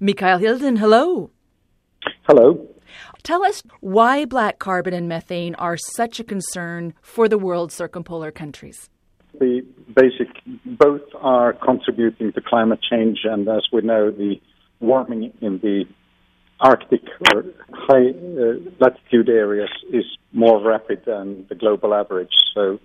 Mikael Hilden, hello. Hello. Tell us why black carbon and methane are such a concern for the world's circumpolar countries. The basic, both are contributing to climate change, and as we know, the warming in the Arctic or high uh, latitude areas is more rapid than the global average. So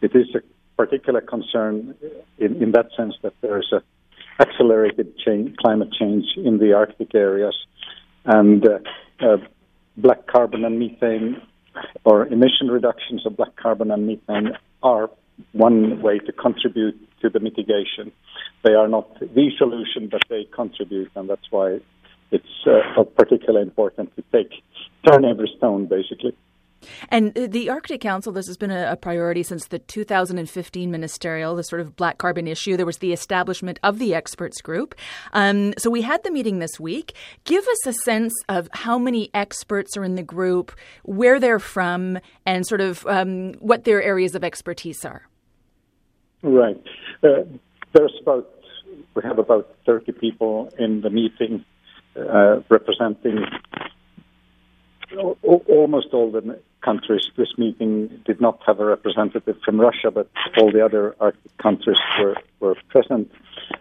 it is a particular concern in, in that sense that there is a accelerated change, climate change in the Arctic areas, and uh, uh, black carbon and methane or emission reductions of black carbon and methane are one way to contribute to the mitigation. They are not the solution, but they contribute, and that's why it's uh, of particular importance to take turn every stone, basically. And the Arctic Council, this has been a, priority since the 2015 ministerial, the sort of black carbon issue. There was the establishment of the experts group. Um, so we had the meeting this week. Give us a sense of how many experts are in the group, where they're from, and sort of um, what their areas of expertise are. Right. Uh, there's about, we have about 30 people in the meeting uh, representing almost all the countries. This meeting did not have a representative from Russia, but all the other Arctic countries were, were present.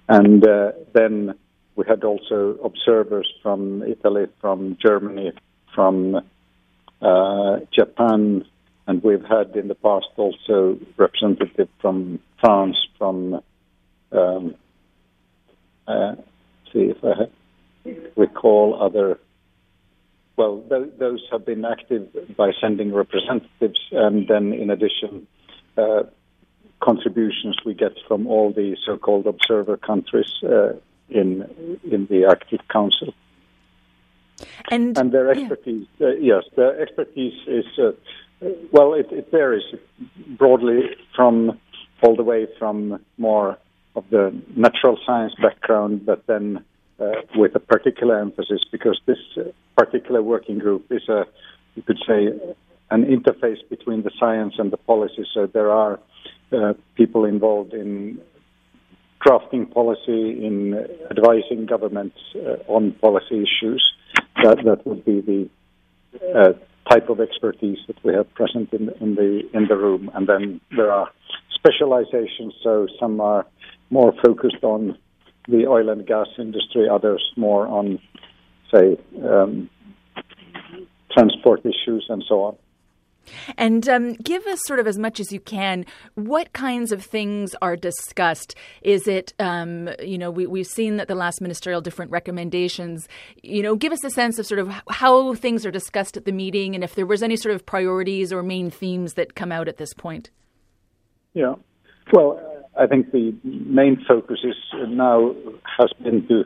And uh, then we had also observers from Italy, from Germany, from uh, Japan, and we've had in the past also representative from France, from um, uh, see if I recall other well, th- those have been active by sending representatives, and then in addition, uh, contributions we get from all the so-called observer countries uh, in in the Arctic Council. And, and their expertise, yeah. uh, yes, their expertise is uh, well, it, it varies broadly from all the way from more of the natural science background, but then uh, with a particular emphasis because this uh, particular working group is a, you could say, an interface between the science and the policy. So there are uh, people involved in drafting policy, in advising governments uh, on policy issues. That that would be the uh, type of expertise that we have present in, in the in the room. And then there are specializations. So some are more focused on the oil and gas industry, others more on, say, um, transport issues and so on. And um, give us sort of as much as you can. What kinds of things are discussed? Is it, um, you know, we, we've seen that the last ministerial different recommendations. You know, give us a sense of sort of how things are discussed at the meeting, and if there was any sort of priorities or main themes that come out at this point. Yeah, well, I think the main focus is now has been to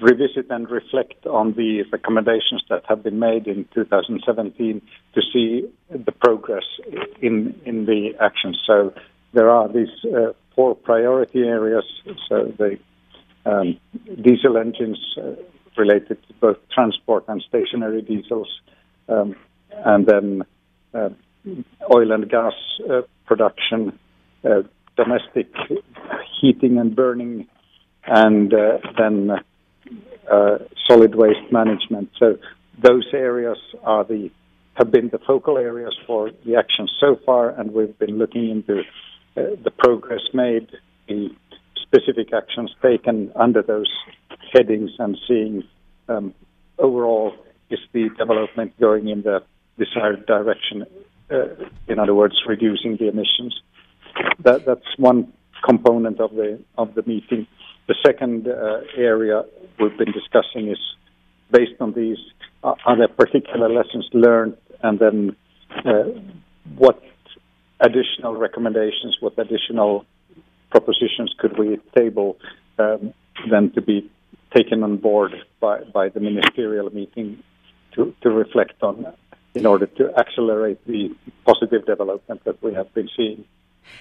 revisit and reflect on the recommendations that have been made in 2017 to see the progress in in the actions. So there are these uh, four priority areas. So the um, diesel engines uh, related to both transport and stationary diesels, um, and then uh, oil and gas uh, production, uh, domestic heating and burning, and uh, then uh, solid waste management. So those areas are the have been the focal areas for the actions so far, and we've been looking into uh, the progress made, the specific actions taken under those headings, and seeing um, overall is the development going in the desired direction. Uh, in other words, reducing the emissions. That, that's one component of the of the meeting. The second uh, area we've been discussing is based on these uh, are there particular lessons learned, and then uh, what additional recommendations, what additional propositions could we table um, then to be taken on board by, by the ministerial meeting to, to reflect on in order to accelerate the positive development that we have been seeing.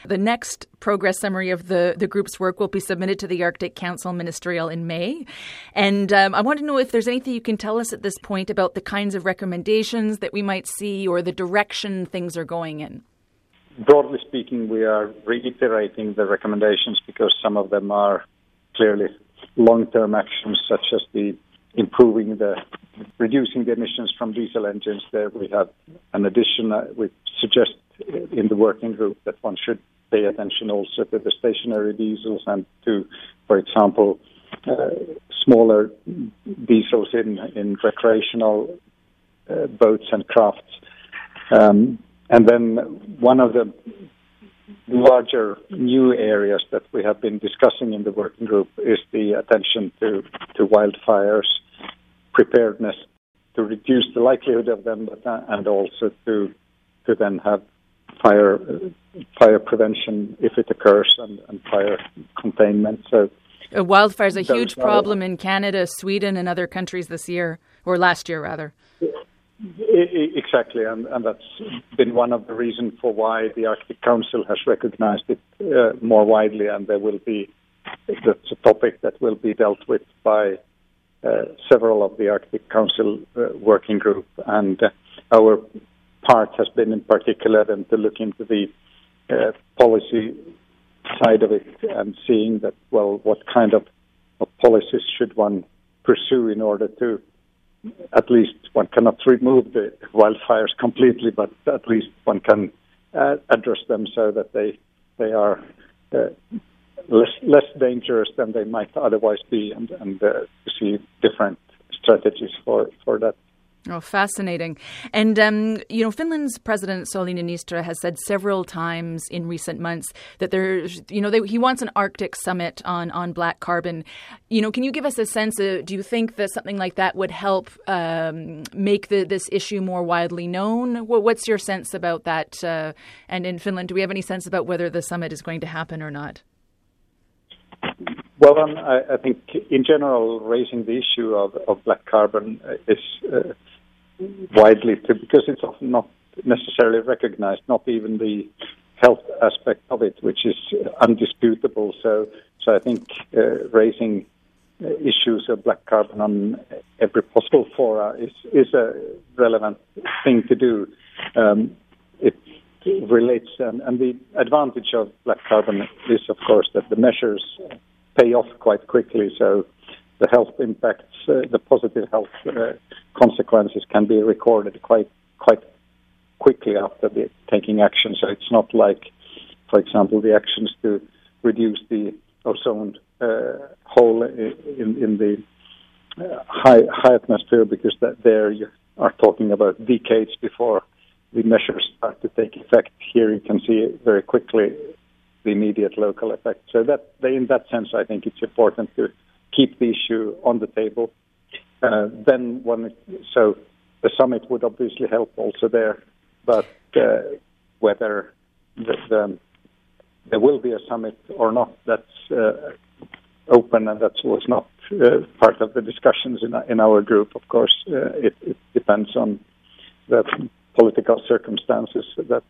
The next progress summary of the, the group's work will be submitted to the Arctic Council Ministerial in May. And um, I want to know if there's anything you can tell us at this point about the kinds of recommendations that we might see or the direction things are going in. Broadly speaking, we are reiterating the recommendations because some of them are clearly long-term actions such as the improving the reducing the emissions from diesel engines. There we have an addition. Uh, we suggest in the working group that one should pay attention also to the stationary diesels and to, for example, uh, smaller diesels in in recreational uh, boats and crafts. Um, and then one of the larger new areas that we have been discussing in the working group is the attention to, to wildfires, preparedness to reduce the likelihood of them, but, uh, and also to to then have fire fire prevention if it occurs and, and fire containment. So uh, wildfires a huge problem in Canada, Sweden, and other countries this year or last year rather. Exactly, and, and, that's been one of the reasons for why the Arctic Council has recognized it uh, more widely, and there will be that's a topic that will be dealt with by uh, several of the Arctic Council uh, working group, and uh, our part has been in particular then to look into the uh, policy side of it and seeing that well, what kind of, of policies should one pursue in order to at least one cannot remove the wildfires completely, but at least one can uh, address them so that they they are uh, less less dangerous than they might otherwise be, and and uh, see different strategies for for that. Oh, fascinating. And, um, you know, Finland's President Sauli Niinistö has said several times in recent months that there's, you know, they, he wants an Arctic summit on, on black carbon. You know, can you give us a sense of, do you think that something like that would help um, make the, this issue more widely known? What's your sense about that? Uh, and in Finland, do we have any sense about whether the summit is going to happen or not? Well, um, I, I, think in general, raising the issue of, of black carbon is uh, widely because it's often not necessarily recognized, not even the health aspect of it, which is undisputable. So, so I think uh, raising issues of black carbon on every possible fora is is a relevant thing to do. Um, it relates, and the advantage of black carbon is, of course, that the measures pay off quite quickly. So the health impacts, uh, the positive health uh, consequences can be recorded quite quite quickly after the taking action. So it's not like, for example, the actions to reduce the ozone uh, hole in, in the uh, high high atmosphere, because that there you are talking about decades before the measures start to take effect. Here you can see very quickly the immediate local effect. So that in that sense, I think it's important to keep the issue on the table. Uh, then one, so the summit would obviously help also there, but uh, whether the, the, there will be a summit or not, that's uh, open, and that was not uh, part of the discussions in, in our group. Of course, uh, it, it depends on the political circumstances that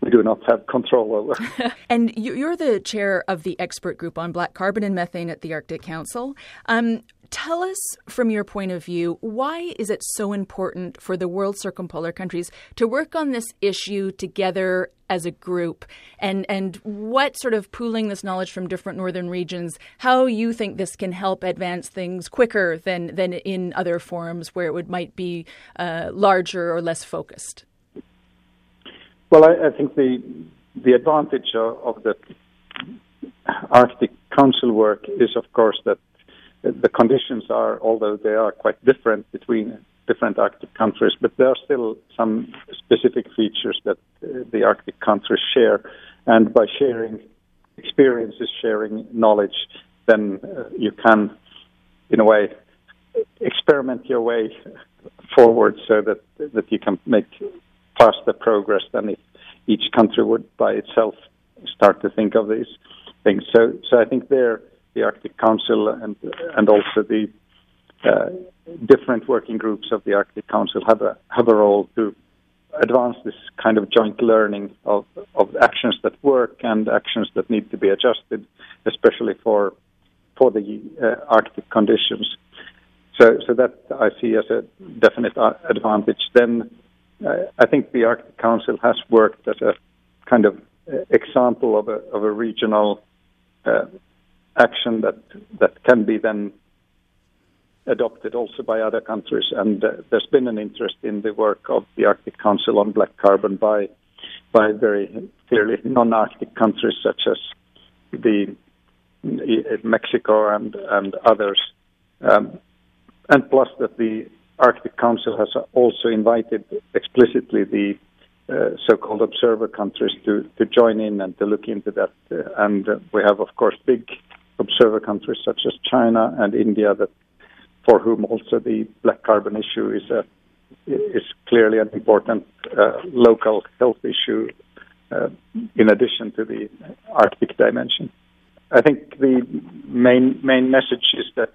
we do not have control over. and you're the chair of the expert group on black carbon and methane at the Arctic Council. Um, tell us, from your point of view, why is it so important for the world circumpolar countries to work on this issue together as a group, and and what sort of pooling this knowledge from different northern regions, how you think this can help advance things quicker than than in other forums where it would might be uh, larger or less focused. Well, I, I think the the advantage of, the Arctic Council work is, of course, that the conditions are, although they are quite different between different Arctic countries, but there are still some specific features that uh, the Arctic countries share. And by sharing experiences, sharing knowledge, then uh, you can, in a way, experiment your way forward so that that you can make faster progress than if each country would by itself start to think of these things. So, so I think there the Arctic Council and and also the uh, different working groups of the Arctic Council have a have a role to advance this kind of joint learning of of actions that work and actions that need to be adjusted, especially for for the uh, Arctic conditions. So, so that I see as a definite uh, advantage. Then I think the Arctic Council has worked as a kind of uh, example of a, of a regional uh, action that that can be then adopted also by other countries. And uh, there's been an interest in the work of the Arctic Council on black carbon by by very clearly non-Arctic countries such as the Mexico and and others. Um, and plus that the Arctic Council has also invited explicitly the uh, so-called observer countries to, to join in and to look into that. Uh, and uh, we have, of course, big observer countries such as China and India that, for whom also the black carbon issue is a is clearly an important uh, local health issue uh, in addition to the Arctic dimension. I think the main main message is that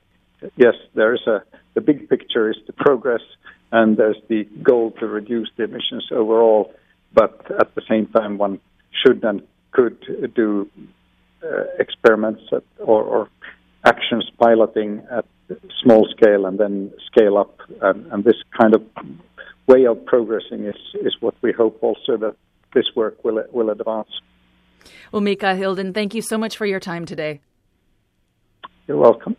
yes, there is a the big picture is the progress, and there's the goal to reduce the emissions overall. But at the same time, one should and could do uh, experiments at, or, or, actions piloting at small scale and then scale up. And, and, this kind of way of progressing is, is what we hope also that this work will will advance. Well, Mika Hilden, thank you so much for your time today. You're welcome.